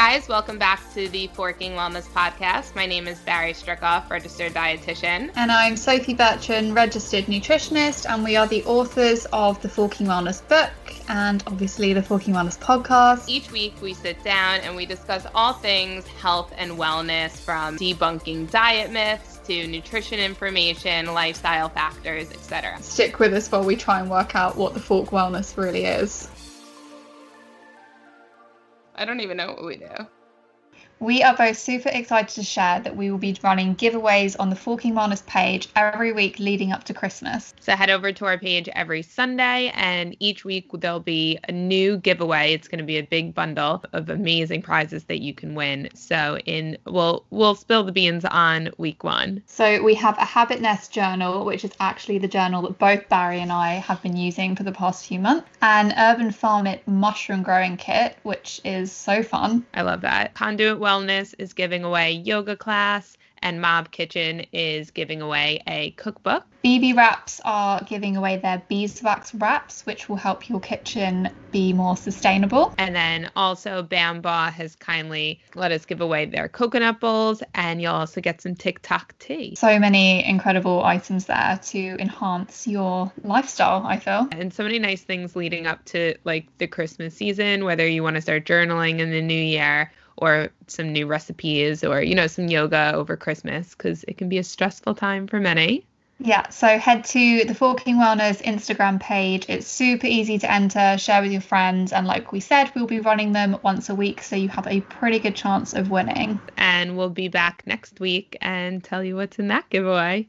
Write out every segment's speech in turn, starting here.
guys. Welcome back to the Forking Wellness Podcast. My name is Barry Strickoff, registered dietitian. And I'm Sophie Bertrand, registered nutritionist, and we are the authors of the Forking Wellness book and obviously the Forking Wellness podcast. Each week we sit down and we discuss all things health and wellness from debunking diet myths to nutrition information, lifestyle factors, etc. Stick with us while we try and work out what the Fork Wellness really is. I don't even know what we do. We are both super excited to share that we will be running giveaways on the Forking Wellness page every week leading up to Christmas. So head over to our page every Sunday, and each week there'll be a new giveaway. It's going to be a big bundle of amazing prizes that you can win. So in we'll we'll spill the beans on week one. So we have a Habit Nest journal, which is actually the journal that both Barry and I have been using for the past few months, and Urban Farm It mushroom growing kit, which is so fun. I love that. Conduit Wellness is giving away yoga class, and Mob Kitchen is giving away a cookbook. BB Wraps are giving away their beeswax wraps, which will help your kitchen be more sustainable. And then also Bamba has kindly let us give away their coconut bowls, and you'll also get some TikTok tea. So many incredible items there to enhance your lifestyle, I feel. And so many nice things leading up to like the Christmas season, whether you want to start journaling in the new year or some new recipes or you know some yoga over christmas because it can be a stressful time for many Yeah, so head to the Forking Wellness Instagram page. It's super easy to enter, share with your friends, and like we said, we'll be running them once a week, so you have a pretty good chance of winning. and we'll be back next week and tell you what's in that giveaway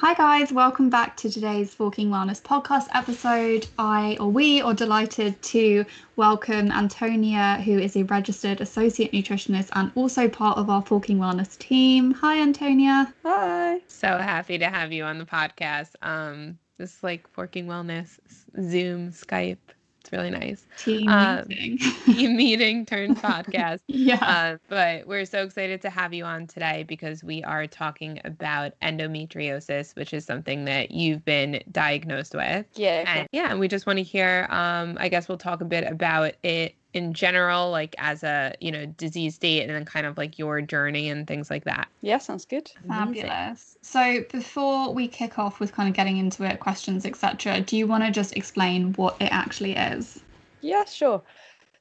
Hi guys, welcome back to today's Forking Wellness podcast episode. I or we are delighted to welcome Antonia, who is a registered associate nutritionist and also part of our Forking Wellness team. Hi Antonia. Hi. so happy to have you on the podcast um this is like forking wellness zoom skype it's really nice Team Um, meeting. team meeting turned podcast yeah. Uh, but we're so excited to have you on today because we are talking about endometriosis, which is something that you've been diagnosed with. Yeah. And yeah, and we just want to hear. Um, I guess we'll talk a bit about it in general, like as a you know disease state, and then kind of like your journey and things like that. Yeah, sounds good. Fabulous. So before we kick off with kind of getting into it, questions, etc., do you want to just explain what it actually is? Yeah, sure.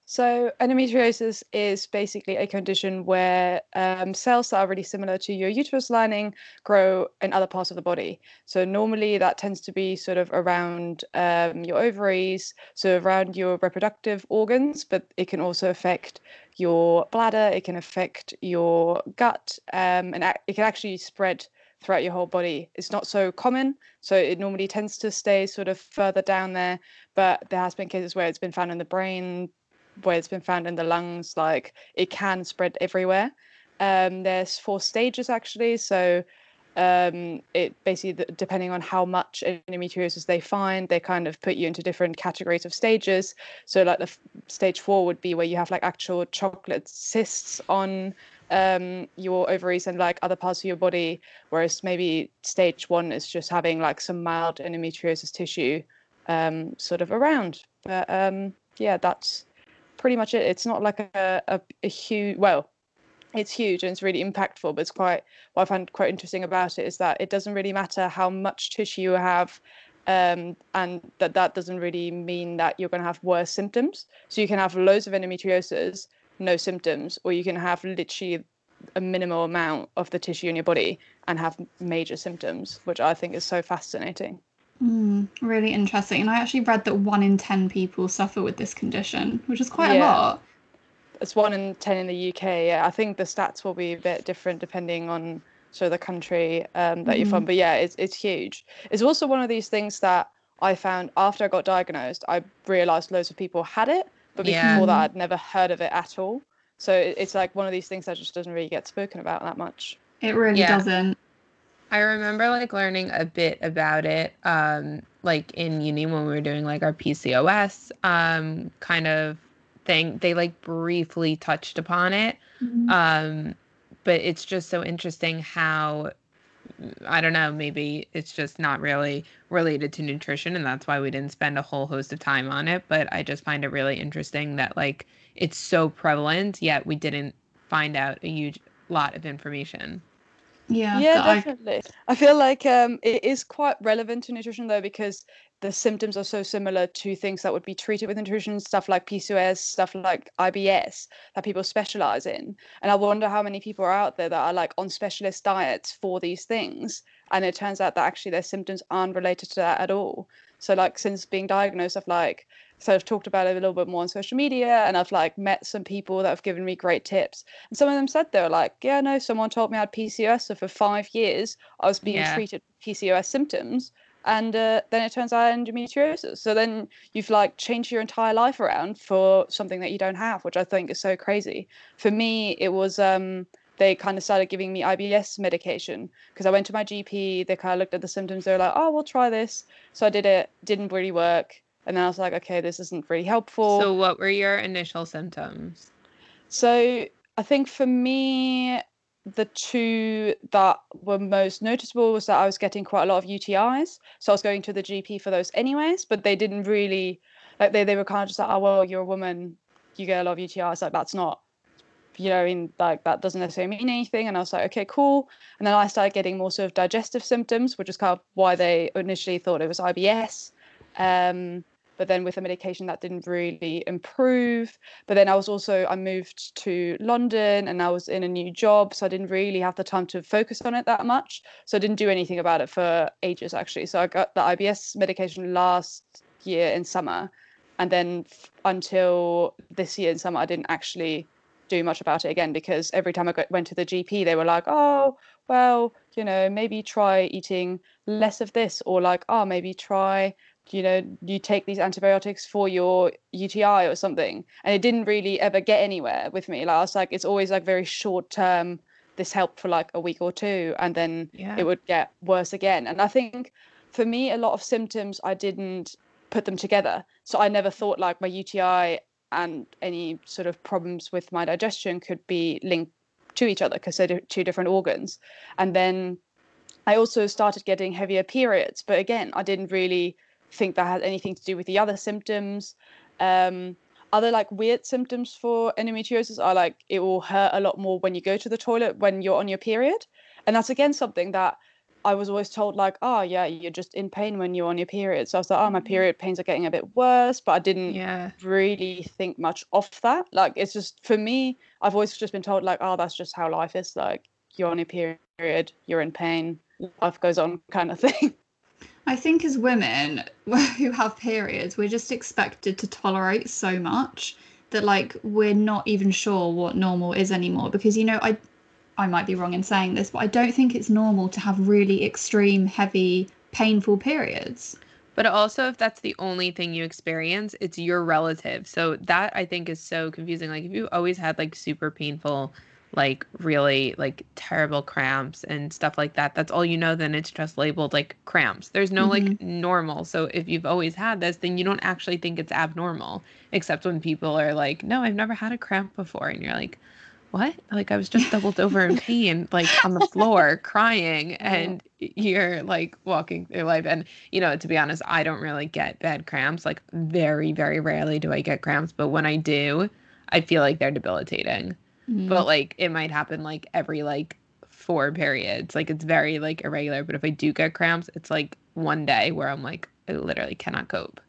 So endometriosis is basically a condition where um, cells that are really similar to your uterus lining grow in other parts of the body. So normally that tends to be sort of around um, your ovaries, so around your reproductive organs, but it can also affect your bladder. It can affect your gut, um, and it can actually spread throughout your whole body. It's not so common, so it normally tends to stay sort of further down there. But there has been cases where it's been found in the brain, where it's been found in the lungs. Like it can spread everywhere. Um, there's four stages actually, so um, it basically depending on how much endometriosis they find, they kind of put you into different categories of stages. So like the f- stage four would be where you have like actual chocolate cysts on um your ovaries and like other parts of your body whereas maybe stage one is just having like some mild endometriosis tissue um sort of around but um yeah that's pretty much it. It's not like a, a, a huge well it's huge and it's really impactful but it's quite what i find quite interesting about it is that it doesn't really matter how much tissue you have um, and that that doesn't really mean that you're going to have worse symptoms. So you can have loads of endometriosis no symptoms or you can have literally a minimal amount of the tissue in your body and have major symptoms which i think is so fascinating Mm, really interesting. And I actually read that one in 10 people suffer with this condition, which is quite a lot. it's one in 10 in the uk yeah i think the stats will be a bit different depending on sort of the country um, that you're from but yeah it's, it's huge it's also one of these things that i found after i got diagnosed i realized loads of people had it but before Yeah. that i'd never heard of it at all so it's like one of these things that just doesn't really get spoken about that much It really Yeah. doesn't. I remember like learning a bit about it, um, like in uni when we were doing like our PCOS um, kind of thing. They like briefly touched upon it, um, but it's just so interesting how I don't know, maybe it's just not really related to nutrition and that's why we didn't spend a whole host of time on it, but I just find it really interesting that like it's so prevalent yet we didn't find out a huge lot of information. Yeah. Yeah, I- definitely. I feel like um, it is quite relevant to nutrition though because the symptoms are so similar to things that would be treated with nutrition, stuff like PCOS, stuff like IBS that people specialize in. And I wonder how many people are out there that are like on specialist diets for these things. And it turns out that actually their symptoms aren't related to that at all. So like since being diagnosed, I've like so I've talked about it a little bit more on social media and I've like met some people that have given me great tips. And some of them said they were like, Yeah, no, someone told me I had PCOS. So for five years I was being Yeah. treated for PCOS symptoms. And uh, then it turns out endometriosis. So then you've like changed your entire life around for something that you don't have, which I think is so crazy. For me, it was um they kind of started giving me IBS medication because I went to my GP. They kind of looked at the symptoms. They were like, "Oh, we'll try this." So I did it. Didn't really work. And then I was like, "Okay, this isn't really helpful." So what were your initial symptoms? So I think for me, the two that were most noticeable was that I was getting quite a lot of UTIs. So I was going to the GP for those anyways, but they didn't really like they, they were kind of just like, oh well, you're a woman, you get a lot of UTIs. Like that's not you know, in like that doesn't necessarily mean anything. And I was like, okay, cool. And then I started getting more sort of digestive symptoms, which is kind of why they initially thought it was IBS. Um, but then with the medication that didn't really improve. But then i was also i moved to london and i was in a new job so i didn't really have the time to focus on it that much. So i didn't do anything about it for ages actually. So i got the ibs medication last year in summer and then f- until this year in summer i didn't actually do much about it again because every time i got, went to the gp they were like oh well you know maybe try eating less of this or like oh maybe try you know you take these antibiotics for your UTI or something and it didn't really ever get anywhere with me. Like I was like it's always like very short term this helped for like a week or two and then Yeah. it would get worse again. And I think for me a lot of symptoms I didn't put them together. So I never thought like my UTI and any sort of problems with my digestion could be linked to each other because they're two different organs. And then I also started getting heavier periods but again I didn't really think that has anything to do with the other symptoms. Um, other like weird symptoms for endometriosis are like it will hurt a lot more when you go to the toilet when you're on your period, and that's again something that I was always told like, oh yeah, you're just in pain when you're on your period. So I was like, oh, my mm-hmm. period pains are getting a bit worse, but I didn't Yeah. really think much of that. Like it's just for me, I've always just been told like, oh, that's just how life is. Like you're on your period, you're in pain, life goes on, kind of thing. I think as women who have periods, we're just expected to tolerate so much that like we're not even sure what normal is anymore. Because you know, I I might be wrong in saying this, but I don't think it's normal to have really extreme, heavy, painful periods. But also, if that's the only thing you experience, it's your relative. So that I think is so confusing. Like, if you've always had like super painful, like really like terrible cramps and stuff like that, that's all you know, then it's just labeled like cramps. There's no like mm-hmm. normal. So if you've always had this, then you don't actually think it's abnormal, except when people are like, no, I've never had a cramp before. And you're like, what? Like I was just doubled over in pain, like on the floor, crying, and you're like walking through life. And you know, to be honest, I don't really get bad cramps. Like very, very rarely do I get cramps, but when I do, I feel like they're debilitating. Mm. But like it might happen like every like four periods. Like it's very like irregular. But if I do get cramps, it's like one day where I'm like I literally cannot cope.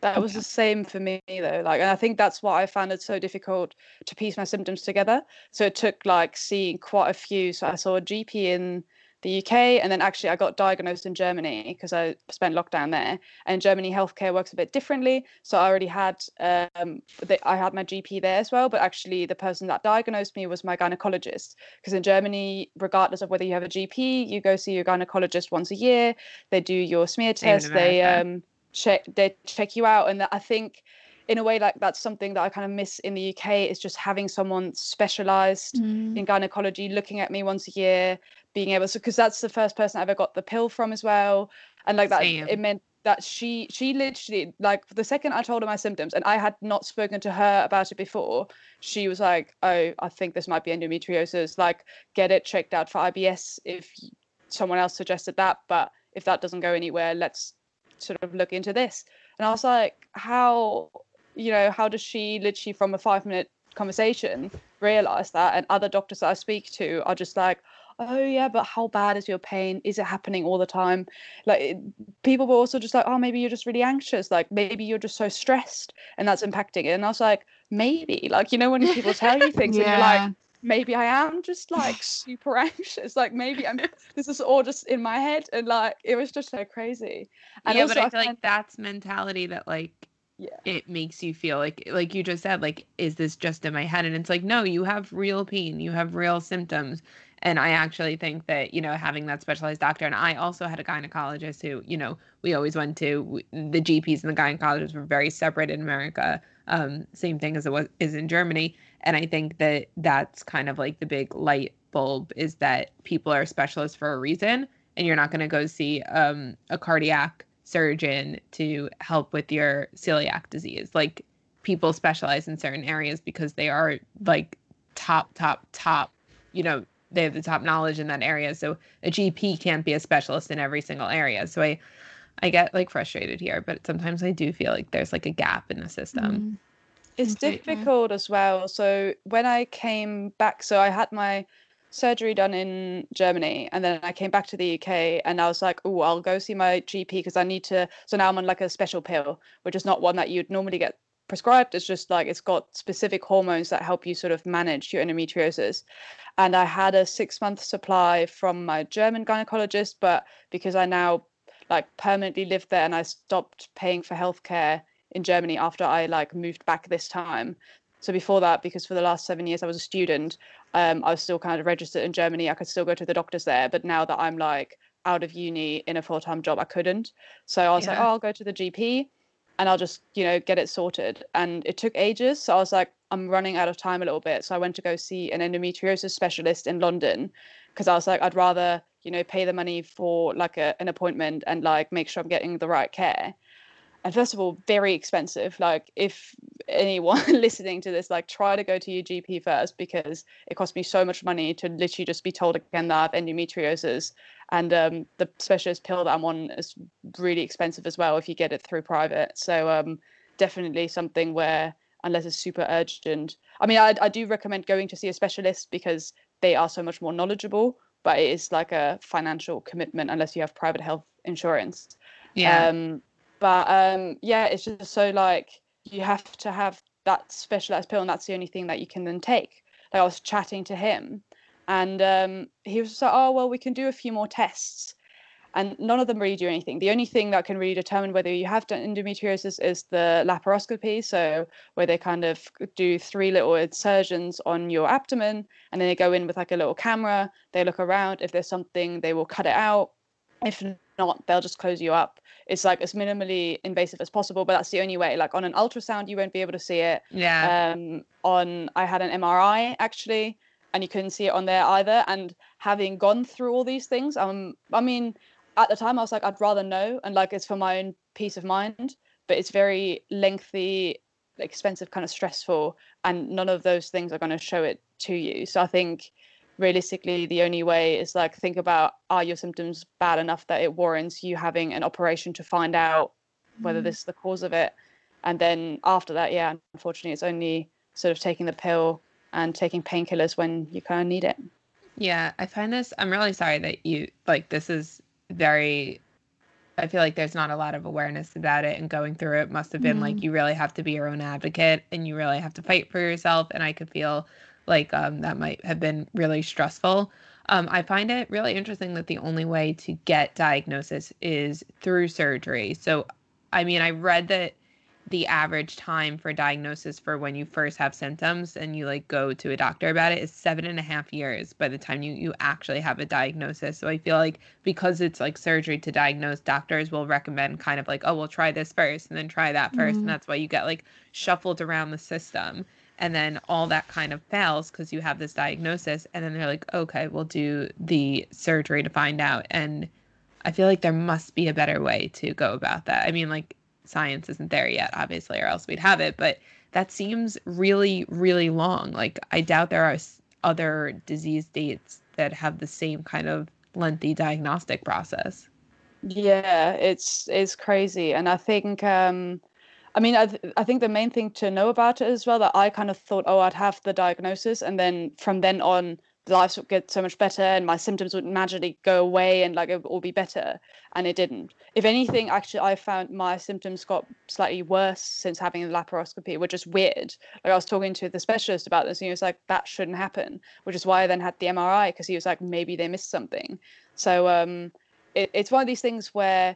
That was Okay. the same for me though. Like, and I think that's why I found it so difficult to piece my symptoms together. So it took like seeing quite a few. So I saw a GP in the UK, and then actually I got diagnosed in Germany because I spent lockdown there. And Germany, healthcare works a bit differently. So I already had um, the, I had my GP there as well, but actually the person that diagnosed me was my gynecologist. Because in Germany, regardless of whether you have a GP, you go see your gynecologist once a year. They do your smear test. They um, check they check you out and i think in a way like that's something that i kind of miss in the uk is just having someone specialized Mm. in gynecology looking at me once a year being able to because that's the first person i ever got the pill from as well and like that Same. it meant that she she literally like the second i told her my symptoms and i had not spoken to her about it before she was like oh i think this might be endometriosis like get it checked out for ibs if someone else suggested that, but if that doesn't go anywhere, let's sort of look into this. And I was like, how, you know, how does she literally from a five minute conversation realize that? And other doctors that I speak to are just like, oh yeah but how bad is your pain? Is it happening all the time? Like it, people were also just like oh maybe you're just really anxious like maybe you're just so stressed and that's impacting it. And i was like maybe like you know when people tell you things yeah. and you're like maybe i am just like super anxious like maybe i'm this is all just in my head and like it was just so crazy. And yeah also, but i feel I like that's mentality that like yeah. it makes you feel like like you just said like is this just in my head? And it's like no you have real pain you have real symptoms. And i actually think that you know having that specialized doctor and i also had a gynecologist who you know we always went to the gps and the gynecologists were very separate in america. Um, same thing as it was is in germany. And i think that that's kind of like the big light bulb is that people are specialists for a reason and you're not going to go see um, a cardiac surgeon to help with your celiac disease like people specialize in certain areas because they are like top top top you know they have the top knowledge in that area. So a GP can't be a specialist in every single area. So I I get like frustrated here, but sometimes I do feel like there's like a gap in the system. Mm. It's difficult as well. So when I came back, so I had my surgery done in Germany and then I came back to the UK and I was like, oh, I'll go see my GP because I need to. So now I'm on like a special pill, which is not one that you'd normally get prescribed. It's just like it's got specific hormones that help you sort of manage your endometriosis and I had a six month supply from my German gynecologist, but because I now like permanently lived there and I stopped paying for healthcare in Germany after I like moved back this time. So before that, because for the last seven years I was a student, um, I was still kind of registered in Germany. I could still go to the doctors there, but now that I'm like out of uni in a full time job, I couldn't. So I was yeah. like, oh, I'll go to the GP and I'll just, you know, get it sorted. And it took ages. So I was like, I'm running out of time a little bit. So I went to go see an endometriosis specialist in London because I was like, I'd rather, you know, pay the money for like a, an appointment and like make sure I'm getting the right care. And first of all, very expensive. Like, if anyone listening to this, like, try to go to your GP first because it cost me so much money to literally just be told again that I have endometriosis. And um, the specialist pill that I'm on is really expensive as well if you get it through private. So, um, definitely something where unless it's super urgent. I mean, I, I do recommend going to see a specialist because they are so much more knowledgeable, but it is like a financial commitment unless you have private health insurance. Yeah. Um, but um, yeah, it's just so like you have to have that specialized pill, and that's the only thing that you can then take. Like I was chatting to him, and um, he was like, "Oh well, we can do a few more tests." and none of them really do anything. The only thing that can really determine whether you have endometriosis is the laparoscopy, so where they kind of do three little insertions on your abdomen, and then they go in with like a little camera. They look around. If there's something, they will cut it out. If not, they'll just close you up. It's like as minimally invasive as possible, but that's the only way. Like on an ultrasound, you won't be able to see it. Yeah. Um, on I had an MRI actually, and you couldn't see it on there either. And having gone through all these things, um, I mean, at the time I was like, I'd rather know, and like it's for my own peace of mind. But it's very lengthy, expensive, kind of stressful, and none of those things are going to show it to you. So I think realistically, the only way is like think about are your symptoms bad enough that it warrants you having an operation to find out whether mm. this is the cause of it, and then after that, yeah, unfortunately, it's only sort of taking the pill and taking painkillers when you kind of need it. Yeah, I find this. I'm really sorry that you like this is very I feel like there's not a lot of awareness about it and going through it must have been mm like you really have to be your own advocate and you really have to fight for yourself and I could feel like um, that might have been really stressful. Um, I find it really interesting that the only way to get diagnosis is through surgery. So, I mean, I read that the average time for diagnosis for when you first have symptoms and you like go to a doctor about it is seven and a half years by the time you you actually have a diagnosis so i feel like because it's like surgery to diagnose doctors will recommend kind of like oh we'll try this first and then try that 1st mm-hmm. and that's why you get like shuffled around the system and then all that kind of fails because you have this diagnosis and then they're like okay we'll do the surgery to find out and i feel like there must be a better way to go about that i mean like science isn't there yet, obviously, or else we'd have it. But that seems really, really long. Like, I doubt there are other disease states that have the same kind of lengthy diagnostic process. Yeah, it's it's crazy, and I think um, I mean I th- I think the main thing to know about it as well that I kind of thought oh I'd have the diagnosis, and then from then on life would get so much better and my symptoms would magically go away and like it would all be better and it didn't. If anything actually i found my symptoms got slightly worse since having the laparoscopy which is weird. Like i was talking to the specialist about this and he was like that shouldn't happen which is why i then had the mri because he was like maybe they missed something. So um it, it's one of these things where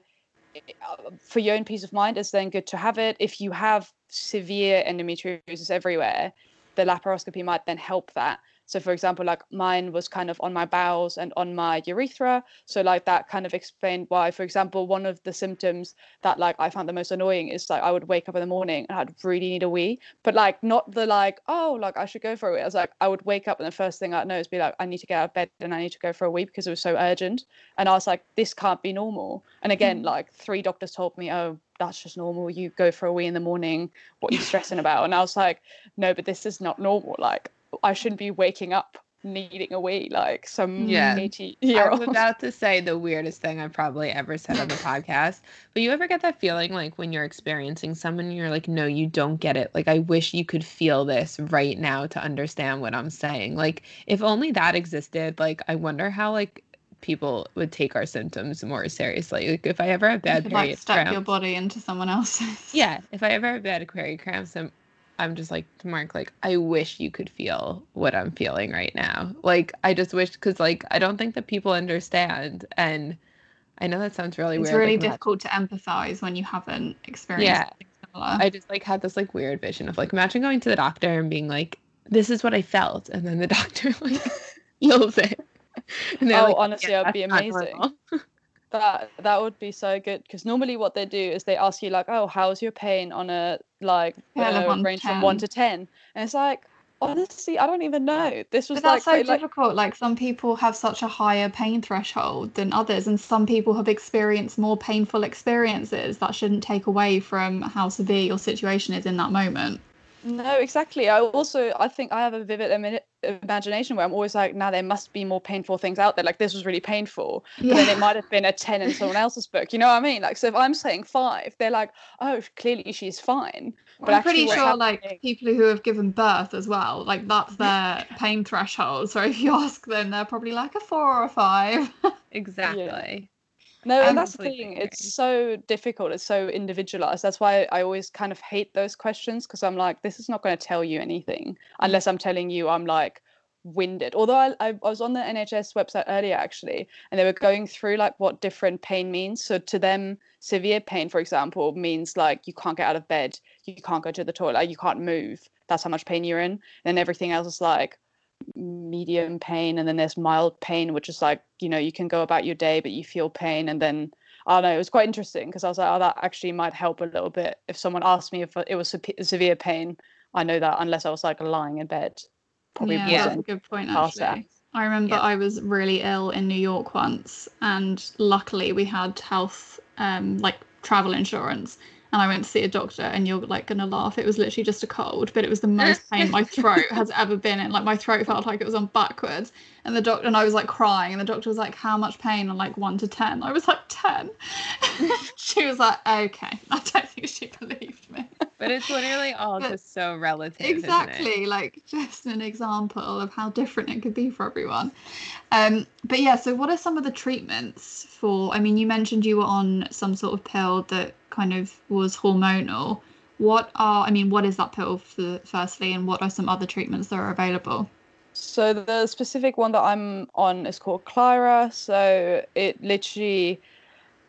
for your own peace of mind it's then good to have it. If you have severe endometriosis everywhere the laparoscopy might then help that so, for example, like mine was kind of on my bowels and on my urethra. So, like that kind of explained why, for example, one of the symptoms that like I found the most annoying is like I would wake up in the morning and I'd really need a wee, but like not the like, oh, like I should go for a wee. I was like, I would wake up and the first thing I'd know is be like, I need to get out of bed and I need to go for a wee because it was so urgent. And I was like, this can't be normal. And again, mm-hmm. like three doctors told me, oh, that's just normal. You go for a wee in the morning. What are you stressing about? And I was like, no, but this is not normal. Like I shouldn't be waking up needing a wee like some yeah. 80 year old. I was about to say the weirdest thing I've probably ever said on the podcast. But you ever get that feeling like when you're experiencing someone, you're like, no, you don't get it. Like, I wish you could feel this right now to understand what I'm saying. Like, if only that existed, like, I wonder how, like, people would take our symptoms more seriously. Like if I ever have bad period like step cramps, your body into someone else's. Yeah, if I ever have bad period cramps, I'm I'm just like Mark, like I wish you could feel what I'm feeling right now. Like I just wish because like I don't think that people understand, and I know that sounds really it's weird. It's really like, difficult to empathize when you haven't experienced. Yeah, I just like had this like weird vision of like imagine going to the doctor and being like, "This is what I felt," and then the doctor like feels it. And oh, like, honestly, yeah, it'd be amazing. that that would be so good because normally what they do is they ask you like oh how's your pain on a like uh, range from 1 to 10 and it's like honestly i don't even know. This was but that's like, so like, difficult like some people have such a higher pain threshold than others and some people have experienced more painful experiences that shouldn't take away from how severe your situation is in that moment. No, exactly. I also I think I have a vivid imagination where I'm always like, now there must be more painful things out there. Like this was really painful, but then it might have been a ten in someone else's book. You know what I mean? Like so, if I'm saying five, they're like, oh, clearly she's fine. But I'm pretty sure like people who have given birth as well, like that's their pain threshold. So if you ask them, they're probably like a four or a five. exactly. Yeah. No, and that's the thing. It's so difficult. It's so individualized. That's why I always kind of hate those questions because I'm like, this is not going to tell you anything unless I'm telling you I'm like winded. Although I, I, I was on the NHS website earlier actually, and they were going through like what different pain means. So to them, severe pain, for example, means like you can't get out of bed, you can't go to the toilet, you can't move. That's how much pain you're in. And then everything else is like medium pain and then there's mild pain which is like you know you can go about your day but you feel pain and then I don't know it was quite interesting because I was like oh that actually might help a little bit. If someone asked me if it was severe pain I know that unless I was like lying in bed probably yeah, that's a good point actually. I remember yeah. I was really ill in New York once and luckily we had health um like travel insurance and I went to see a doctor and you're like gonna laugh. It was literally just a cold, but it was the most pain my throat has ever been in. Like my throat felt like it was on backwards. And the doctor and I was like crying and the doctor was like, How much pain? on like one to ten. I was like ten. she was like, Okay. I don't think she believed me. But it's literally all but just so relative. Exactly. Like just an example of how different it could be for everyone. Um, but yeah, so what are some of the treatments for I mean you mentioned you were on some sort of pill that kind of was hormonal. What are, I mean, what is that pill for, firstly, and what are some other treatments that are available? So the specific one that I'm on is called Qlaira. So it literally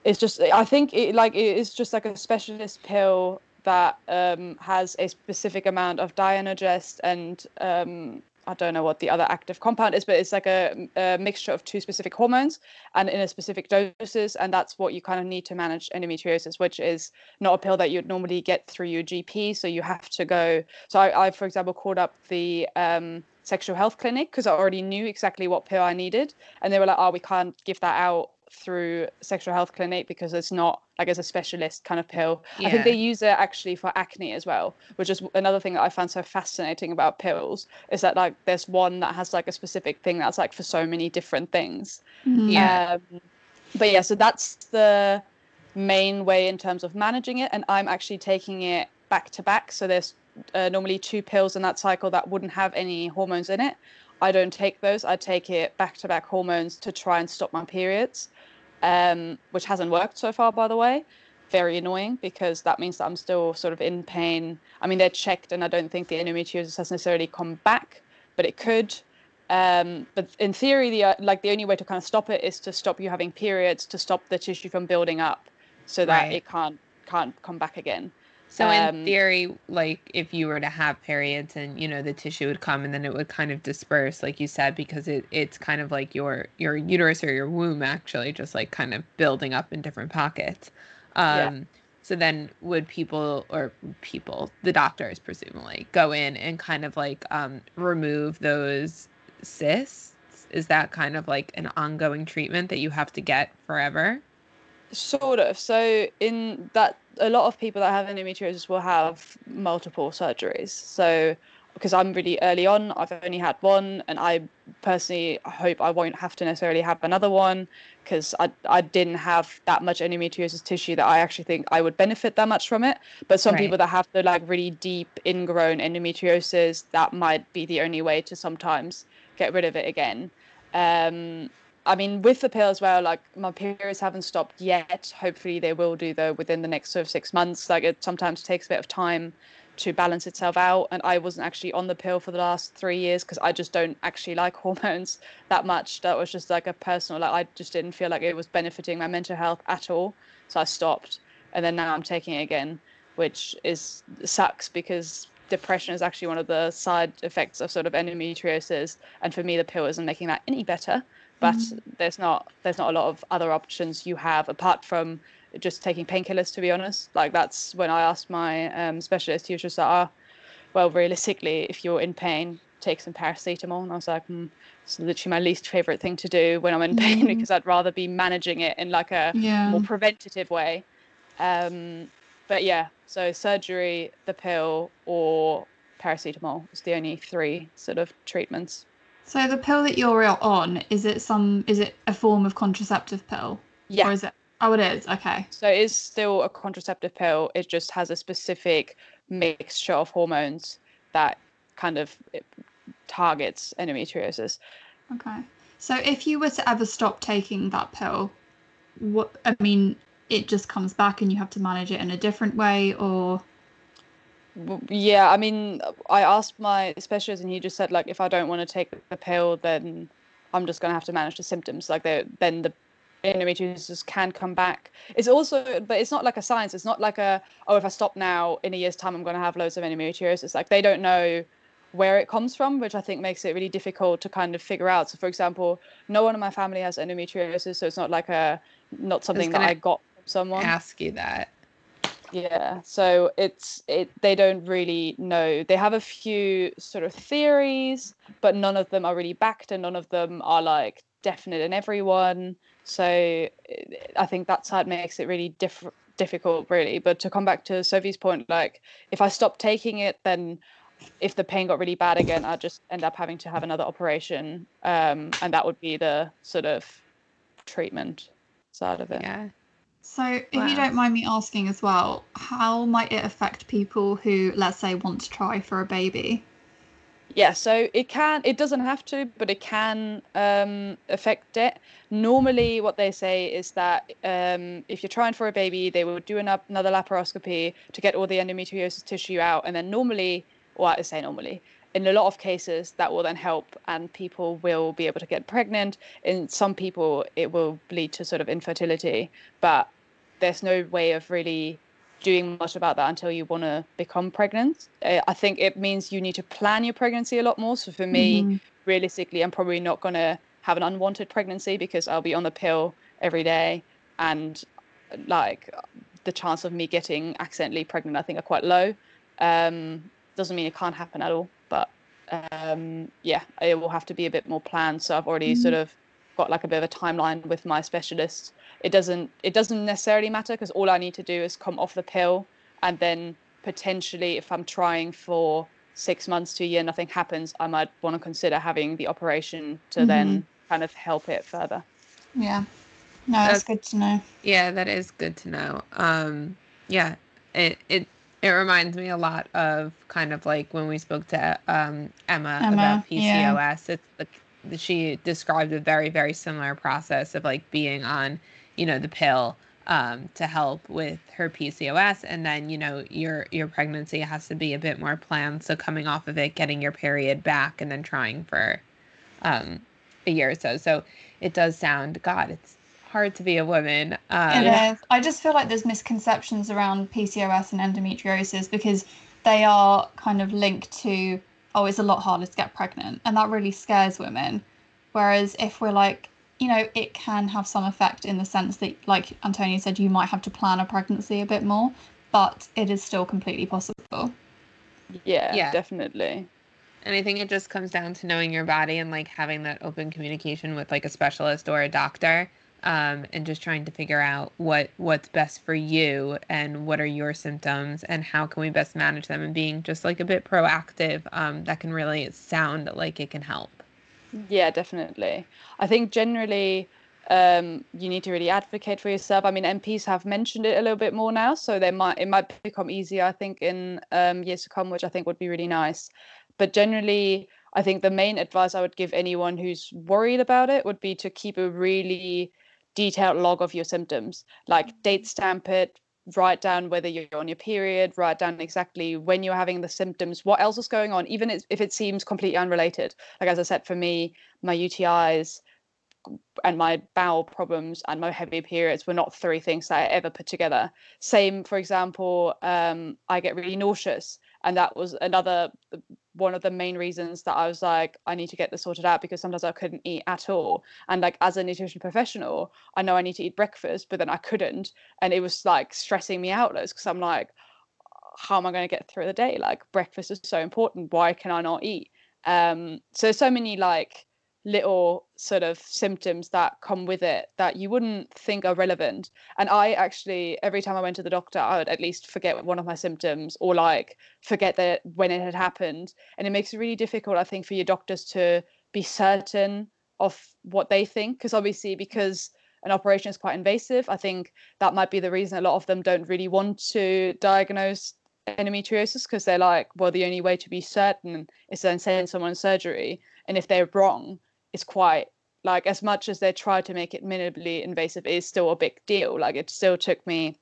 is just, I think it like it is just like a specialist pill that um, has a specific amount of Dienogest and um, I don't know what the other active compound is, but it's like a, a, mixture of two specific hormones and in a specific doses. And that's what you kind of need to manage endometriosis, which is not a pill that you'd normally get through your GP. So you have to go. So I, I for example, called up the um, sexual health clinic because I already knew exactly what pill I needed. And they were like, oh, we can't give that out through sexual health clinic because it's not like it's a specialist kind of pill. I think they use it actually for acne as well, which is another thing that I found so fascinating about pills is that like there's one that has like a specific thing that's like for so many different things. Mhm. Yeah. Um, but yeah, so that's the main way in terms of managing it, and I'm actually taking it back to back. So there's uh, normally two pills in that cycle that wouldn't have any hormones in it. I don't take those. I take it back to back hormones to try and stop my periods, um, which hasn't worked so far, by the way. Very annoying because that means that I'm still sort of in pain. I mean, they're checked, and I don't think the endometriosis has necessarily come back, but it could. Um, but in theory, the uh, like the only way to kind of stop it is to stop you having periods, to stop the tissue from building up, so that Right. it can't can't come back again. So in Um, theory, like if you were to have periods and you know the tissue would come and then it would kind of disperse, like you said, because it it's kind of like your your uterus or your womb actually just like kind of building up in different pockets. Um Yeah. so then would people or people, the doctors presumably, go in and kind of like um remove those cysts? Is that kind of like an ongoing treatment that you have to get forever? Sort of. So in that, a lot of people that have endometriosis will have multiple surgeries. So because I'm really early on, I've only had one, and I personally hope I won't have to necessarily have another one because I I didn't have that much endometriosis tissue that I actually think I would benefit that much from it. But some Right. people that have the like really deep ingrown endometriosis, that might be the only way to sometimes get rid of it again. Um, I mean, with the pill as well, like my periods haven't stopped yet. Hopefully, they will do though within the next sort of six months. Like it sometimes takes a bit of time to balance itself out. And I wasn't actually on the pill for the last three years because I just don't actually like hormones that much. That was just like a personal, like I just didn't feel like it was benefiting my mental health at all. So I stopped. And then now I'm taking it again, which is sucks because depression is actually one of the side effects of sort of endometriosis. And for me, the pill isn't making that any better but there's not there's not a lot of other options you have apart from just taking painkillers to be honest. Like that's when i asked my um, specialist he was just like ah, well realistically if you're in pain take some paracetamol. And i was like mm, it's literally my least favorite thing to do when i'm in pain Mhm. because i'd rather be managing it in like a Yeah. more preventative way. Um, but yeah so surgery the pill or paracetamol is the only three sort of treatments So the pill that you're on, is it some is it a form of contraceptive pill? yeah Or is it Oh it is, okay. So it is still a contraceptive pill. It just has a specific mixture of hormones that kind of targets endometriosis. Okay. So if you were to ever stop taking that pill, what I mean, it just comes back and you have to manage it in a different way or Yeah, I mean, I asked my specialist, and he just said like, if I don't want to take the pill, then I'm just gonna have to manage the symptoms. Like, they then the endometriosis can come back. It's also, but it's not like a science. It's not like a oh, if I stop now, in a year's time, I'm gonna have loads of endometriosis. Like, they don't know where it comes from, which I think makes it really difficult to kind of figure out. So, for example, no one in my family has endometriosis, so it's not like a not something that I got from someone. Ask you that. Yeah, so it's it they don't really know. They have a few sort of theories, but none of them are really backed and none of them are like definite in everyone. So I think that side makes it really diff- difficult really. But to come back to Sophie's point, like if I stop taking it then if the pain got really bad again, I'd just end up having to have another operation. Um, and that would be the sort of treatment side of it. Yeah. So if Wow. you don't mind me asking as well, how might it affect people who let's say want to try for a baby? Yeah, so it can, it doesn't have to, but it can um, affect it. Normally, what they say is that um, if you're trying for a baby, they will do an, another laparoscopy to get all the endometriosis tissue out. And then normally, well, I say normally, in a lot of cases, that will then help and people will be able to get pregnant. In some people, it will lead to sort of infertility, but there's no way of really doing much about that until you want to become pregnant. Uh, I think it means you need to plan your pregnancy a lot more. So for me, Mhm. realistically, I'm probably not going to have an unwanted pregnancy because I'll be on the pill every day. And like the chance of me getting accidentally pregnant, I think, are quite low. Um, doesn't mean it can't happen at all. But um, yeah, it will have to be a bit more planned. So I've already sort of got like a bit of a timeline with my specialist. It doesn't it doesn't necessarily matter because all I need to do is come off the pill and then potentially if I'm trying for six months to a year nothing happens, I might want to consider having the operation to mm-hmm. then kind of help it further. Yeah. No, that's, that's good to know. Yeah, that is good to know. Um yeah, it it it reminds me a lot of kind of like when we spoke to um, Emma, Emma, about PCOS. Yeah. It's the she described a very very similar process of like being on you know the pill um, to help with her PCOS, and then you know your your pregnancy has to be a bit more planned. So coming off of it, getting your period back, and then trying for um, a year or so. So it does sound God, it's hard to be a woman. Um, it is. I just feel like there's misconceptions around PCOS and endometriosis because they are kind of linked to oh, it's a lot harder to get pregnant. And that really scares women. Whereas if we're like, you know, it can have some effect in the sense that, like Antonia said, you might have to plan a pregnancy a bit more, but it is still completely possible. Yeah, yeah. definitely. And I think it just comes down to knowing your body and like having that open communication with like a specialist or a doctor um, and just trying to figure out what what's best for you and what are your symptoms and how can we best manage them and being just like a bit proactive um, that can really sound like it can help. Yeah definitely. I think generally um, you need to really advocate for yourself. I mean mps have mentioned it a little bit more now so they might it might become easier i think in um, years to come which i think would be really nice. But generally I think the main advice I would give anyone who's worried about it would be to keep a really detailed log of your symptoms, like date stamp it, write down whether you're on your period, write down exactly when you're having the symptoms, what else is going on, even if it seems completely unrelated. Like as I said, for me, my UTIs and my bowel problems and my heavy periods were not three things that I ever put together. Same, for example, um, I get really nauseous, and that was another one of the main reasons that I was like, I need to get this sorted out because sometimes I couldn't eat at all. And like as a nutrition professional, I know I need to eat breakfast, but then I couldn't. And it was like stressing me out because I'm like, how am I going to get through the day? Like breakfast is so important. Why can I not eat? Um, so so many like little sort of symptoms that come with it that you wouldn't think are relevant. And I actually, every time I went to the doctor, I would at least forget one of my symptoms or like forget that when it had happened. And it makes it really difficult, I think, for your doctors to be certain of what they think. Because obviously, because an operation is quite invasive, I think that might be the reason a lot of them don't really want to diagnose endometriosis because they're like, well, the only way to be certain is to then send someone surgery. And if they're wrong, is quite like as much as they try to make it minimally invasive is still a big deal. Like it still took me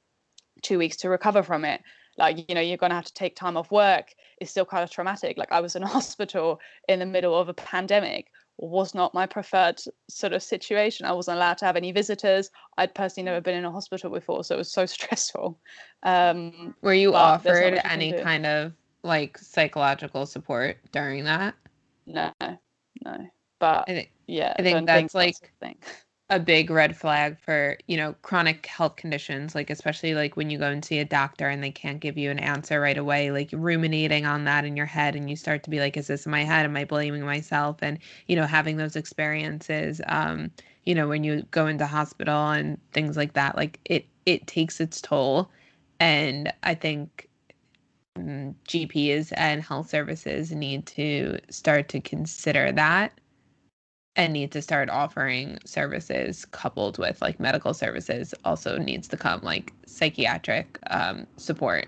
two weeks to recover from it. Like you know you're going to have to take time off work. It's still kind of traumatic. Like i was in a hospital in the middle of a pandemic. Was not my preferred sort of situation. I wasn't allowed to have any visitors. I'd personally never been in a hospital before so it was so stressful. Um were you offered any kind of like psychological support during that? No. No but I think, yeah, I think that's like a big red flag for you know chronic health conditions, like especially like when you go and see a doctor and they can't give you an answer right away, like ruminating on that in your head, and you start to be like, is this in my head? Am I blaming myself? And you know, having those experiences, um, you know, when you go into hospital and things like that, like it it takes its toll, and I think mm, GPs and health services need to start to consider that and need to start offering services coupled with like medical services also needs to come like psychiatric um, support.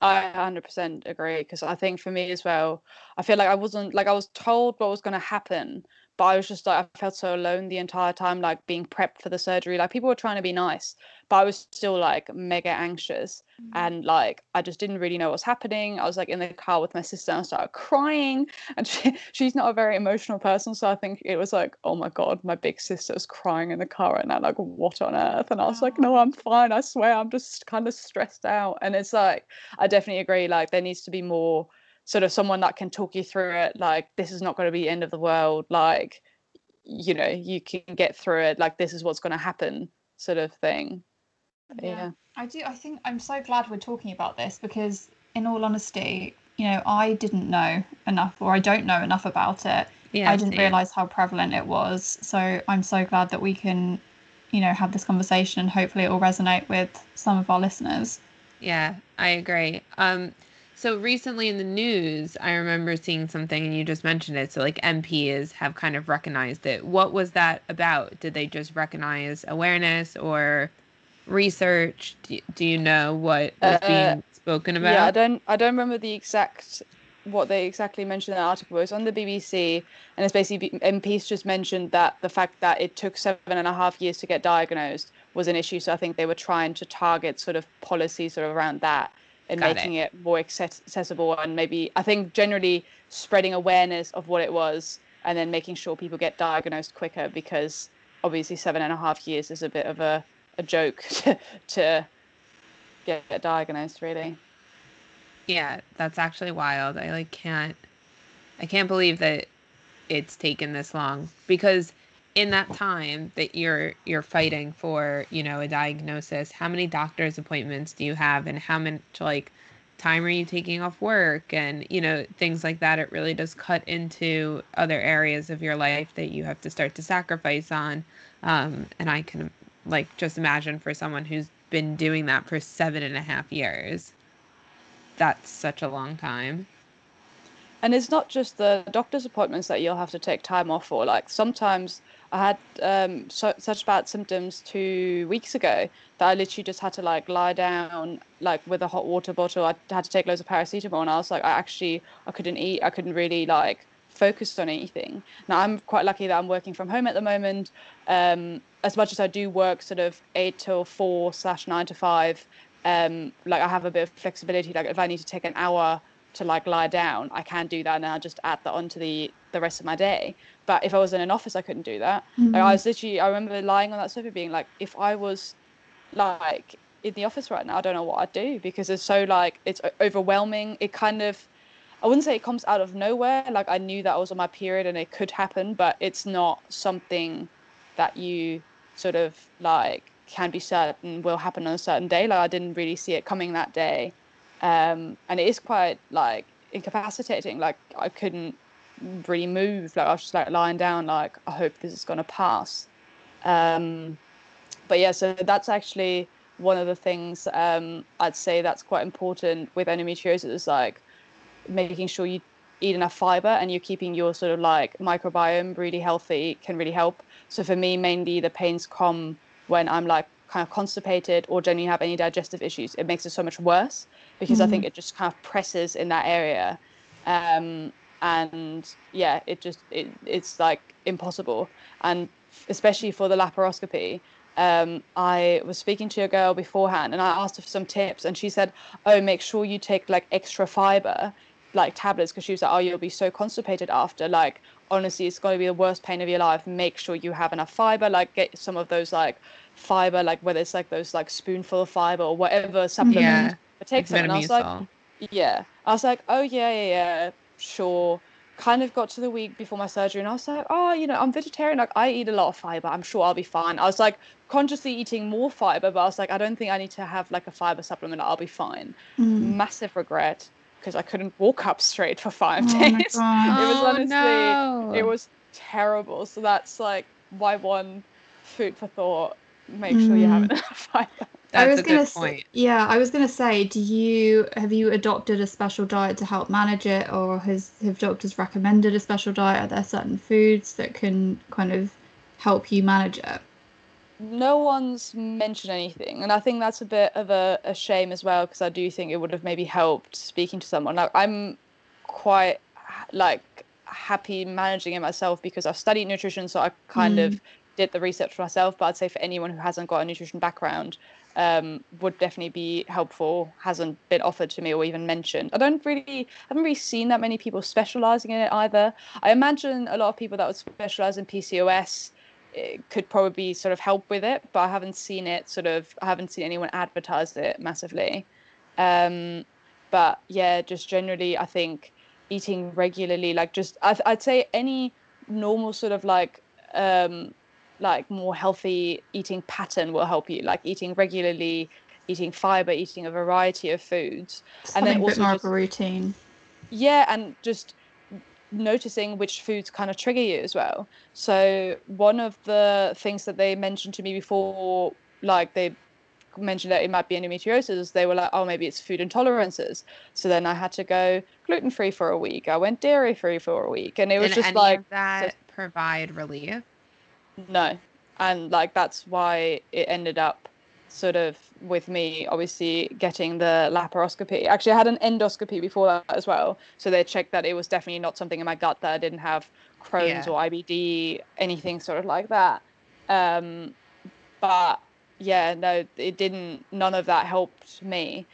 I 100% agree because i think for me as well i feel like i wasn't like i was told what was going to happen but I was just like I felt so alone the entire time, like being prepped for the surgery. Like people were trying to be nice, but I was still like mega anxious mm-hmm. and like I just didn't really know what was happening. I was like in the car with my sister and I started crying, and she, she's not a very emotional person, so I think it was like, oh my god, my big sister's crying in the car right now. Like what on earth? And I was like, no, I'm fine. I swear, I'm just kind of stressed out. And it's like I definitely agree. Like there needs to be more sort of someone that can talk you through it like this is not going to be the end of the world like you know you can get through it like this is what's going to happen sort of thing yeah. yeah i do i think i'm so glad we're talking about this because in all honesty you know i didn't know enough or i don't know enough about it Yeah, I didn't same. realize how prevalent it was. So I'm so glad that we can, you know, have this conversation and hopefully it will resonate with some of our listeners. Yeah, I agree. Um, so recently in the news, I remember seeing something, and you just mentioned it. So like MPs have kind of recognized it. What was that about? Did they just recognize awareness or research? Do, do you know what was Uh, being spoken about? Yeah, I don't I don't remember the exact what they exactly mentioned in the article. It was on the BBC, and it's basically MPs just mentioned that the fact that it took seven and a half years to get diagnosed was an issue. So I think they were trying to target sort of policies sort of around that and Got making it. more accessible and maybe I think generally spreading awareness of what it was and then making sure people get diagnosed quicker because obviously seven and a half years is a bit of a, a joke to, to get, get diagnosed really. Yeah, that's actually wild. I like can't I can't believe that it's taken this long because in that time that you're you're fighting for, you know, a diagnosis, how many doctor's appointments do you have and how much like time are you taking off work and you know things like that it really does cut into other areas of your life that you have to start to sacrifice on um, and i can like just imagine for someone who's been doing that for seven and a half years that's such a long time. And it's not just the doctor's appointments that you'll have to take time off for. Like sometimes I had um, so, such bad symptoms two weeks ago that I literally just had to like lie down like with a hot water bottle. I had to take loads of paracetamol, and I was like, I actually I couldn't eat. I couldn't really like focus on anything. Now I'm quite lucky that I'm working from home at the moment. Um, as much as I do work sort of eight till four slash nine to five, um, like I have a bit of flexibility. Like if I need to take an hour to like lie down, I can do that, and I just add that onto the the rest of my day. But if I was in an office, I couldn't do that. Like, I was literally, I remember lying on that sofa, being like, if I was like in the office right now, I don't know what I'd do because it's so like it's overwhelming. It kind of, I wouldn't say it comes out of nowhere. Like I knew that I was on my period and it could happen, but it's not something that you sort of like can be certain will happen on a certain day. Like I didn't really see it coming that day, um, and it is quite like incapacitating. Like I couldn't really move. Like I was just like lying down. Like I hope this is gonna pass. Um, but yeah, so that's actually one of the things um, I'd say that's quite important with endometriosis is like making sure you eat enough fiber and you're keeping your sort of like microbiome really healthy can really help. So for me, mainly the pains come when I'm like kind of constipated or genuinely have any digestive issues. It makes it so much worse because I think it just kind of presses in that area. Um, and yeah, it just it, it's like impossible. And especially for the laparoscopy, um, I was speaking to a girl beforehand and I asked her for some tips and she said, "Oh, make sure you take like extra fiber, like tablets, because she was like, oh, you'll be so constipated after. Like honestly, it's going to be the worst pain of your life. Make sure you have enough fiber. Like get some of those like fiber, like whether it's like those like spoonful of fiber or whatever supplement. Yeah, It takes Like. And I was like, yeah. I was like, oh yeah, yeah, yeah, sure. Kind of got to the week before my surgery, and I was like, oh, you know, I'm vegetarian. Like, I eat a lot of fiber. I'm sure I'll be fine. I was like consciously eating more fiber, but I was like, I don't think I need to have like a fiber supplement. I'll be fine. Mm. Massive regret because I couldn't walk up straight for five Oh days. It was Oh, honestly, no. it was terrible. So that's like my one food for thought. Make sure you have Mm. enough fiber. I was gonna point. yeah, I was gonna say, do you have you adopted a special diet to help manage it, or has have doctors recommended a special diet? Are there certain foods that can kind of help you manage it? no one's mentioned anything and i think that's a bit of a, a shame as well because i do think it would have maybe helped speaking to someone like i'm quite like happy managing it myself because i've studied nutrition so i kind of mm. did the research for myself but i'd say for anyone who hasn't got a nutrition background um, would definitely be helpful hasn't been offered to me or even mentioned i don't really I haven't really seen that many people specializing in it either i imagine a lot of people that would specialize in pcos could probably sort of help with it, but I haven't seen it sort of. I haven't seen anyone advertise it massively. Um, but yeah, just generally, I think eating regularly, like just I'd, I'd say any normal sort of like um, like more healthy eating pattern will help you. Like eating regularly, eating fiber, eating a variety of foods, and then a bit also more just- of a routine. yeah, and just noticing which foods kind of trigger you as well. So one of the things that they mentioned to me before, like they mentioned that it might be endometriosis, they were like, oh, maybe it's food intolerances. So then I had to go gluten free for a week. I went dairy free for a week, and it was Did just any like of that provide relief. No, and like that's why it ended up sort of with me obviously getting the laparoscopy. Actually, I had an endoscopy before that as well, so they checked that it was definitely not something in my gut that I didn't have Crohn's Yeah. or IBD, anything sort of like that. Um, but yeah, no, it didn't. None of that helped me.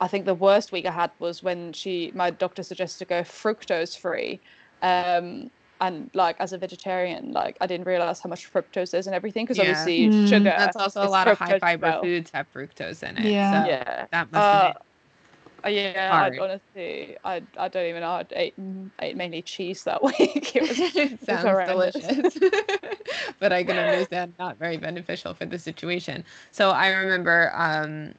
I think the worst week I had was when she, my doctor suggested to go fructose free. Um, and like as a vegetarian, like I didn't realize how much fructose is and everything because Yeah. obviously Mm. sugar. That's also a lot of high fiber well. foods have fructose in it. Yeah. So Yeah. that must Uh, uh, yeah, hard. I, honestly, I I don't even know. I ate, ate mainly cheese that week. It was it sounds horrendous. delicious. but I can understand not very beneficial for the situation. So I remember um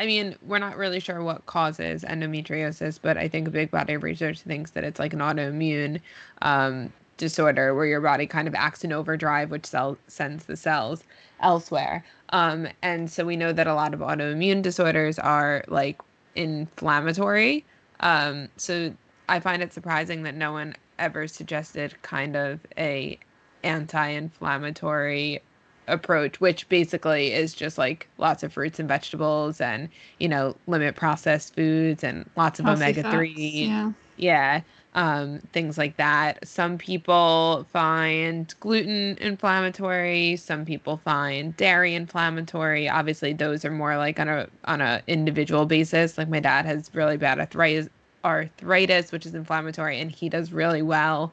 I mean, we're not really sure what causes endometriosis, but I think a big body of research thinks that it's like an autoimmune um, disorder where your body kind of acts in overdrive, which cell sends the cells elsewhere. Um, and so we know that a lot of autoimmune disorders are like inflammatory. Um, so I find it surprising that no one ever suggested kind of a anti-inflammatory approach, which basically is just like lots of fruits and vegetables and, you know, limit processed foods and lots of omega 3. Yeah. yeah um things like that some people find gluten inflammatory some people find dairy inflammatory obviously those are more like on a on a individual basis like my dad has really bad arthritis arthritis which is inflammatory and he does really well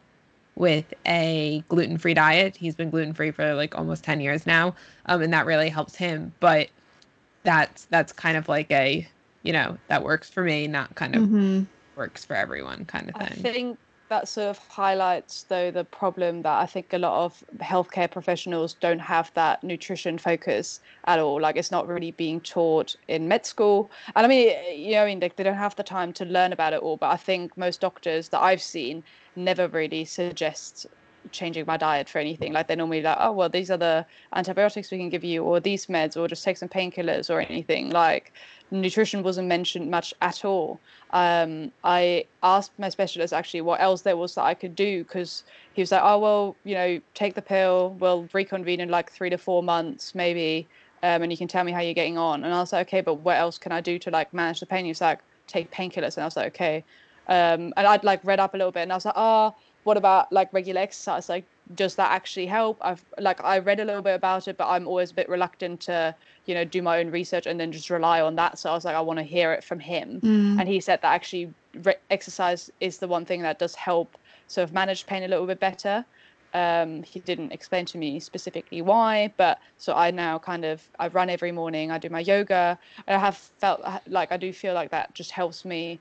with a gluten-free diet he's been gluten-free for like almost 10 years now um and that really helps him but that's that's kind of like a you know that works for me not kind of hmm works for everyone kind of I thing. think that sort of highlights though the problem that I think a lot of healthcare professionals don't have that nutrition focus at all. Like it's not really being taught in med school. And I mean, eh, you know, I mean, they don't have the time to learn about it all. But I think most doctors that I've seen never really suggest changing my diet for anything. Like they're normally like, oh well, these are the antibiotics we can give you, or these meds, or just take some painkillers or anything. Like nutrition wasn't mentioned much at all. Um, I asked my specialist actually what else there was that I could do because he was like, oh well, you know, take the pill. We'll reconvene in like three to four months maybe, um, and you can tell me how you're getting on. And I was like, okay, but what else can I do to like manage the pain? He was like, take painkillers, and I was like, okay. Um, and I'd like read up a little bit, and I was like, oh, what about like regular exercise? Like, does that actually help? I've like I read a little bit about it, but I'm always a bit reluctant to, you know, do my own research and then just rely on that. So I was like, I want to hear it from him. Mm. And he said that actually re- exercise is the one thing that does help sort of manage pain a little bit better. Um, he didn't explain to me specifically why, but so I now kind of I run every morning. I do my yoga. I have felt like I do feel like that just helps me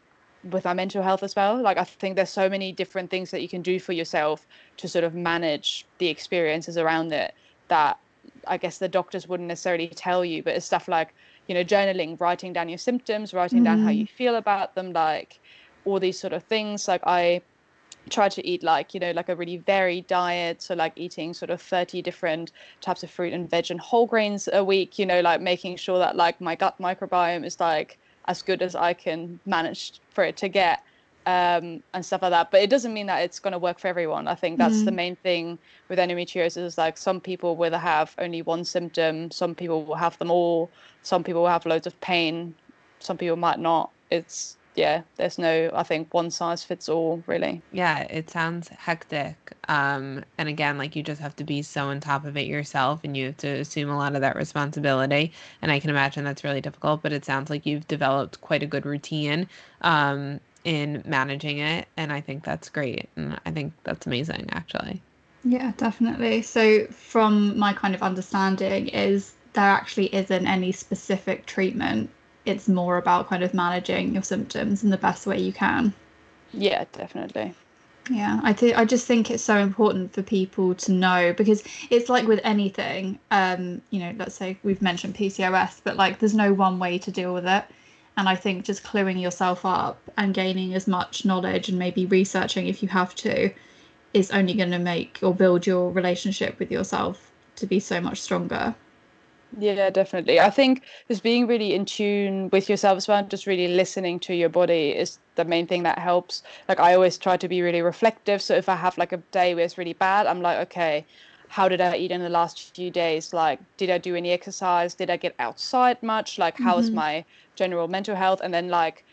with our mental health as well. Like I think there's so many different things that you can do for yourself to sort of manage the experiences around it that I guess the doctors wouldn't necessarily tell you, but it's stuff like, you know, journaling, writing down your symptoms, writing down how you mm-hmm. feel about them, like all these sort of things. Like I try to eat like, you know, like a really varied diet. So like eating sort of 30 different types of fruit and veg and whole grains a week, you know, like making sure that like my gut microbiome is like as good as I can manage for it to get um, and stuff like that. But it doesn't mean that it's going to work for everyone. I think that's the Mm. main thing with endometriosis. Is like some people will have only one symptom, some people will have them all, some people will have loads of pain, some people might not. It's yeah, there's no I think one size fits all really. Yeah, it sounds hectic. Um, and again, like you just have to be so on top of it yourself and you have to assume a lot of that responsibility. And I can imagine that's really difficult, but it sounds like you've developed quite a good routine um, in managing it. And I think that's great. And I think that's amazing, actually. Yeah, definitely. So, from my kind of understanding, is there actually isn't any specific treatment. It's more about kind of managing your symptoms in the best way you can. Yeah, definitely. Yeah, I think I just think it's so important for people to know because it's like with anything. Um, you know, let's say we've mentioned PCOS, but like there's no one way to deal with it. And I think just cluing yourself up and gaining as much knowledge and maybe researching if you have to is only going to make or build your relationship with yourself to be so much stronger. Yeah, definitely. I think just being really in tune with yourself as well, just really listening to your body is the main thing that helps. Like I always try to be really reflective. So if I have like a day where it's really bad, I'm like, okay, how did I eat in the last few days? Like, did I do any exercise? Did I get outside much? Like, how is Mhm. my general mental health? And then like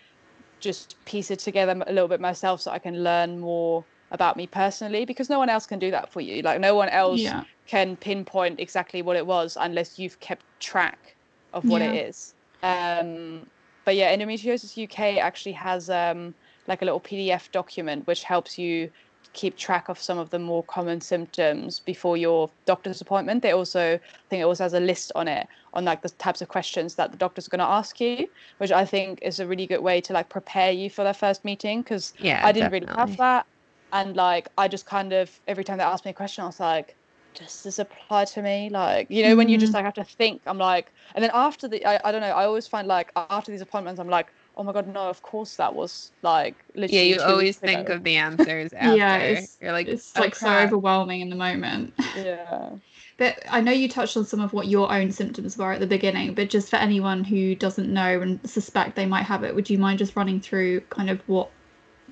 just piece it together a little bit myself so I can learn more about me personally because no one else can do that for you. Like no one else Yeah. can pinpoint exactly what it was unless you've kept track of what it Yeah. is. Um, but yeah, Endometriosis UK actually has um, like a little PDF document which helps you keep track of some of the more common symptoms before your doctor's appointment. They also, I think it also has a list on it on like the types of questions that the doctor's going to ask you, which I think is a really good way to like prepare you for their first meeting because Yeah, I didn't really have that. And like, I just kind of, every time they asked me a question, I was like, does this apply to me? Like, you know, when you just mm-hmm. like have to think, I'm like, and then after the, I, I don't know, I always find like after these appointments, I'm like, oh my God, no, of course that was like Yeah, you always weeks think of the answers after. Yeah, it's- You're like, It's "Oh, like so overwhelming in the moment. Yeah. But I know you touched on some of what your own symptoms were at the beginning, but just for anyone who doesn't know and suspect they might have it, would you mind just running through kind of what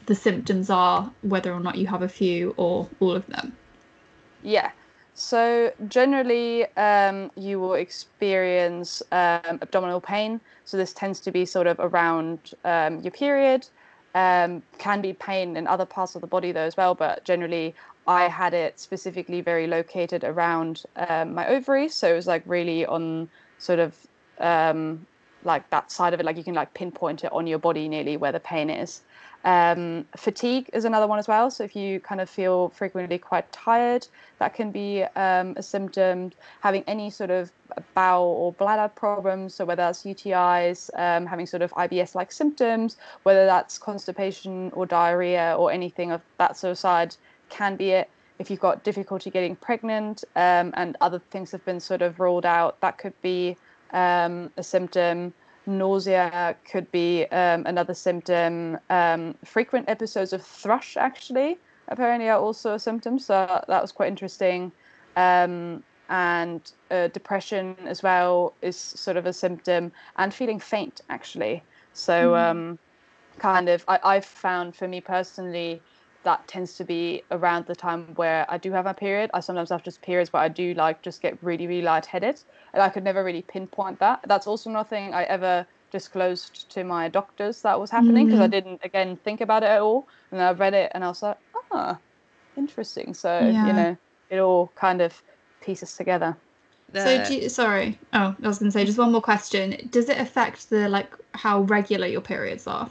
the symptoms are, whether or not you have a few or all of them? Yeah. So generally, um, you will experience um, abdominal pain. So this tends to be sort of around um, your period. Um, can be pain in other parts of the body though as well, but generally, I had it specifically very located around um, my ovaries. So it was like really on sort of um, like that side of it. Like you can like pinpoint it on your body nearly where the pain is. Um, fatigue is another one as well. So if you kind of feel frequently quite tired, that can be um, a symptom. Having any sort of bowel or bladder problems, so whether that's UTIs, um, having sort of IBS-like symptoms, whether that's constipation or diarrhea or anything of that sort of side, can be it. If you've got difficulty getting pregnant um, and other things have been sort of ruled out, that could be um, a symptom nausea could be um, another symptom. Um, frequent episodes of thrush, actually, apparently are also a symptom. So that was quite interesting. Um, and uh, depression as well is sort of a symptom, and feeling faint, actually. So, um, kind of, I, I've found for me personally, that tends to be around the time where I do have my period. I sometimes have just periods where I do like just get really, really lightheaded. And I could never really pinpoint that. That's also nothing I ever disclosed to my doctors that was happening because I Mhm. didn't, again, think about it at all. And then I read it and I was like, ah, interesting. So, Yeah. you know, it all kind of pieces together. So, do you, sorry. Oh, I was going to say just one more question. Does it affect the like how regular your periods are?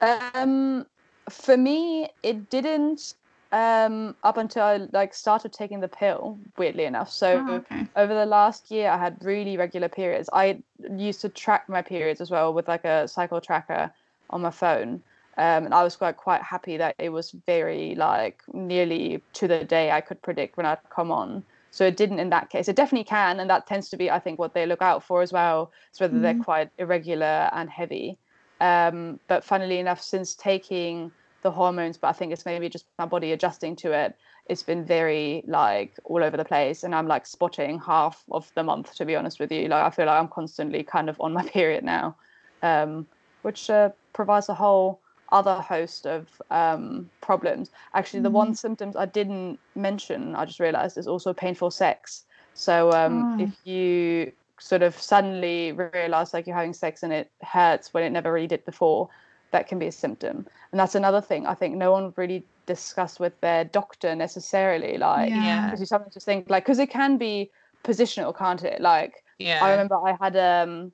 Um, for me, it didn't um up until I like started taking the pill. Weirdly enough, so Oh, okay. over the last year, I had really regular periods. I used to track my periods as well with like a cycle tracker on my phone. Um, and I was quite quite happy that it was very like nearly to the day I could predict when I'd come on. So it didn't in that case. It definitely can, and that tends to be I think what they look out for as well. Is whether they're Mhm. quite irregular and heavy. Um, but funnily enough, since taking the hormones, but I think it's maybe just my body adjusting to it. It's been very like all over the place, and I'm like spotting half of the month. To be honest with you, like I feel like I'm constantly kind of on my period now, um, which uh, provides a whole other host of um, problems. Actually, the one symptoms I didn't mention, I just realised, is also painful sex. So um, Oh. if you sort of suddenly realise like you're having sex and it hurts when it never really did before, that can be a symptom. And that's another thing I think no one really discussed with their doctor necessarily. Like, Yeah. because you sometimes just think like, because it can be positional, can't it? Like, yeah. I remember I had um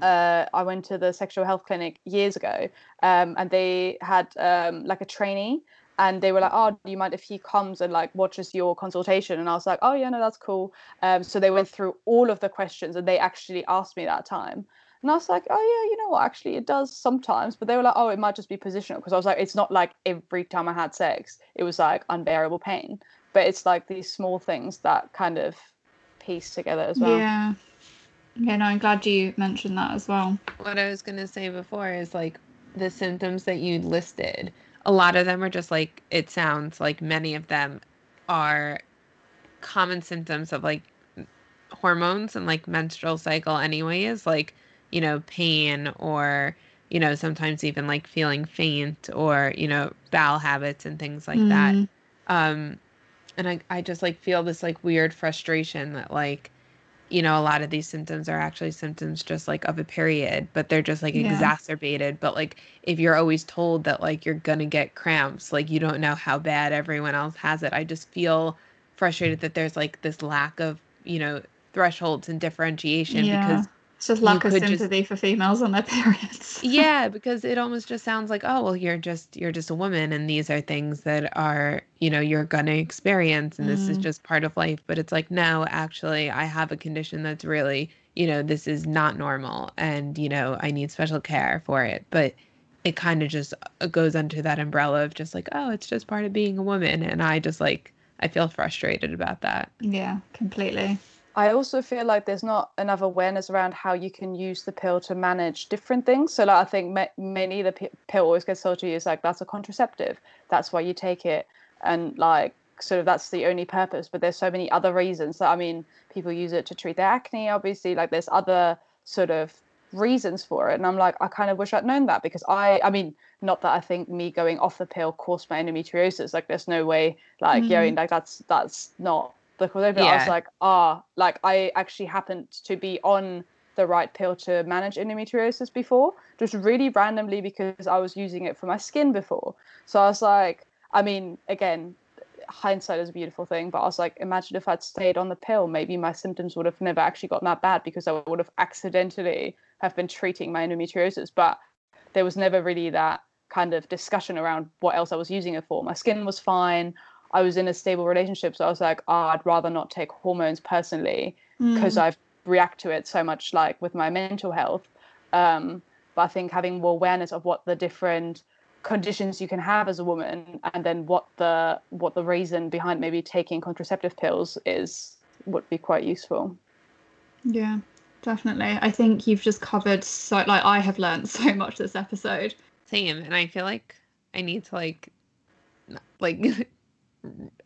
uh I went to the sexual health clinic years ago um and they had um like a trainee and they were like oh do you mind if he comes and like watches your consultation? And I was like oh yeah no that's cool. Um so they went through all of the questions and they actually asked me that time. And I was like oh yeah you know what? Actually it does sometimes. But they were like oh it might just be positional. Because I was like it's not like every time I had sex it was like unbearable pain. But it's like these small things that kind of piece together as well. Yeah. Yeah, no, I'm glad you mentioned that as well. What I was gonna say before is like the symptoms that you listed. A lot of them are just like it sounds like many of them are common symptoms of like hormones and like menstrual cycle anyways like you know pain or you know sometimes even like feeling faint or you know bowel habits and things like mm. that um and I, I just like feel this like weird frustration that like you know, a lot of these symptoms are actually symptoms just like of a period, but they're just like yeah. exacerbated. But like if you're always told that like you're gonna get cramps, like you don't know how bad everyone else has it. I just feel frustrated that there's like this lack of, you know, thresholds and differentiation yeah. because it's just lack of sympathy just, for females on their periods. yeah, because it almost just sounds like, oh well, you're just you're just a woman, and these are things that are you know you're gonna experience, and mm. this is mm. just part of life. But it's like, no, actually, I have a condition that's really you know this is not normal, and you know I need special care for it. But it kind of just uh, goes under that umbrella of just like, oh, it's just part of being a woman, and I just like I feel frustrated about that. Yeah, completely. I also feel like there's not enough awareness around how you can use the pill to manage different things. So, like, I think ma- many the p- pill always gets told to you is like that's a contraceptive, that's why you take it, and like sort of that's the only purpose. But there's so many other reasons. So, I mean, people use it to treat their acne. Obviously, like there's other sort of reasons for it, and I'm like, I kind of wish I'd known that because I, I mean, not that I think me going off the pill caused my endometriosis. Like, there's no way, like, mm-hmm. you know, like that's that's not the yeah. I was like, ah, like I actually happened to be on the right pill to manage endometriosis before, just really randomly because I was using it for my skin before. So I was like, I mean, again, hindsight is a beautiful thing, but I was like, imagine if I'd stayed on the pill, maybe my symptoms would have never actually gotten that bad because I would have accidentally have been treating my endometriosis. But there was never really that kind of discussion around what else I was using it for. My skin was fine. I was in a stable relationship, so I was like, oh, I'd rather not take hormones personally because mm. I react to it so much, like with my mental health. Um, but I think having more awareness of what the different conditions you can have as a woman, and then what the what the reason behind maybe taking contraceptive pills is, would be quite useful. Yeah, definitely. I think you've just covered so like I have learned so much this episode. Same, and I feel like I need to like like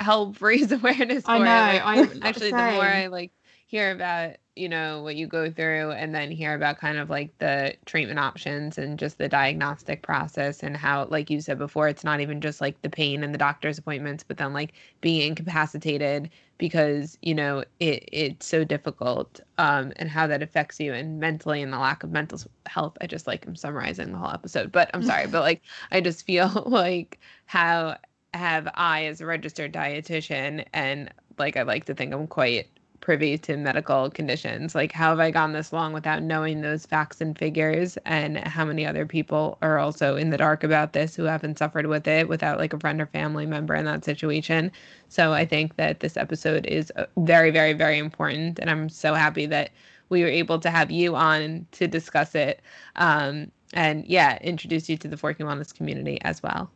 help raise awareness for I know. Like, I actually the more I like hear about you know what you go through and then hear about kind of like the treatment options and just the diagnostic process and how like you said before it's not even just like the pain and the doctor's appointments but then like being incapacitated because you know it it's so difficult um and how that affects you and mentally and the lack of mental health i just like i'm summarizing the whole episode but i'm sorry but like i just feel like how have I, as a registered dietitian, and like I like to think I'm quite privy to medical conditions. Like, how have I gone this long without knowing those facts and figures? And how many other people are also in the dark about this who haven't suffered with it without like a friend or family member in that situation? So I think that this episode is uh, very, very, very important. And I'm so happy that we were able to have you on to discuss it. Um, and yeah, introduce you to the Forking Wellness community as well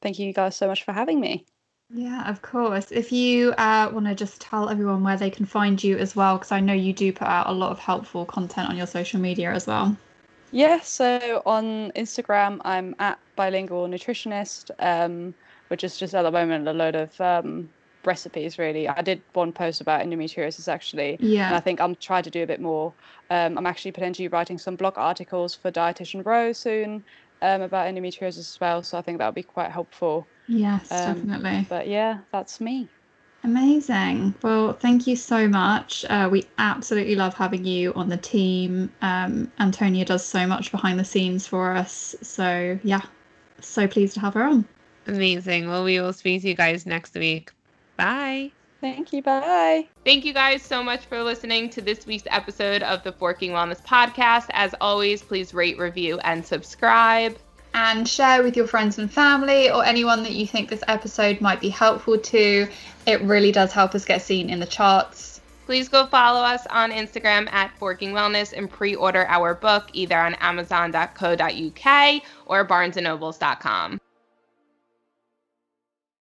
thank you guys so much for having me. Yeah, of course. If you uh, want to just tell everyone where they can find you as well, because I know you do put out a lot of helpful content on your social media as well. Yeah, so on Instagram, I'm at bilingual nutritionist, um, which is just at the moment a load of um, recipes, really. I did one post about endometriosis actually. Yeah. And I think I'm trying to do a bit more. Um, I'm actually potentially writing some blog articles for Dietitian Row soon um, about endometriosis as well. So I think that would be quite helpful. Yes, um, definitely. But yeah, that's me. Amazing. Well, thank you so much. Uh, we absolutely love having you on the team. Um, Antonia does so much behind the scenes for us. So, yeah, so pleased to have her on. Amazing. Well, we will speak to you guys next week. Bye. Thank you. Bye. Thank you guys so much for listening to this week's episode of the Forking Wellness Podcast. As always, please rate, review, and subscribe. And share with your friends and family or anyone that you think this episode might be helpful to. It really does help us get seen in the charts. Please go follow us on Instagram at Forking Wellness and pre order our book either on Amazon.co.uk or BarnesandNobles.com.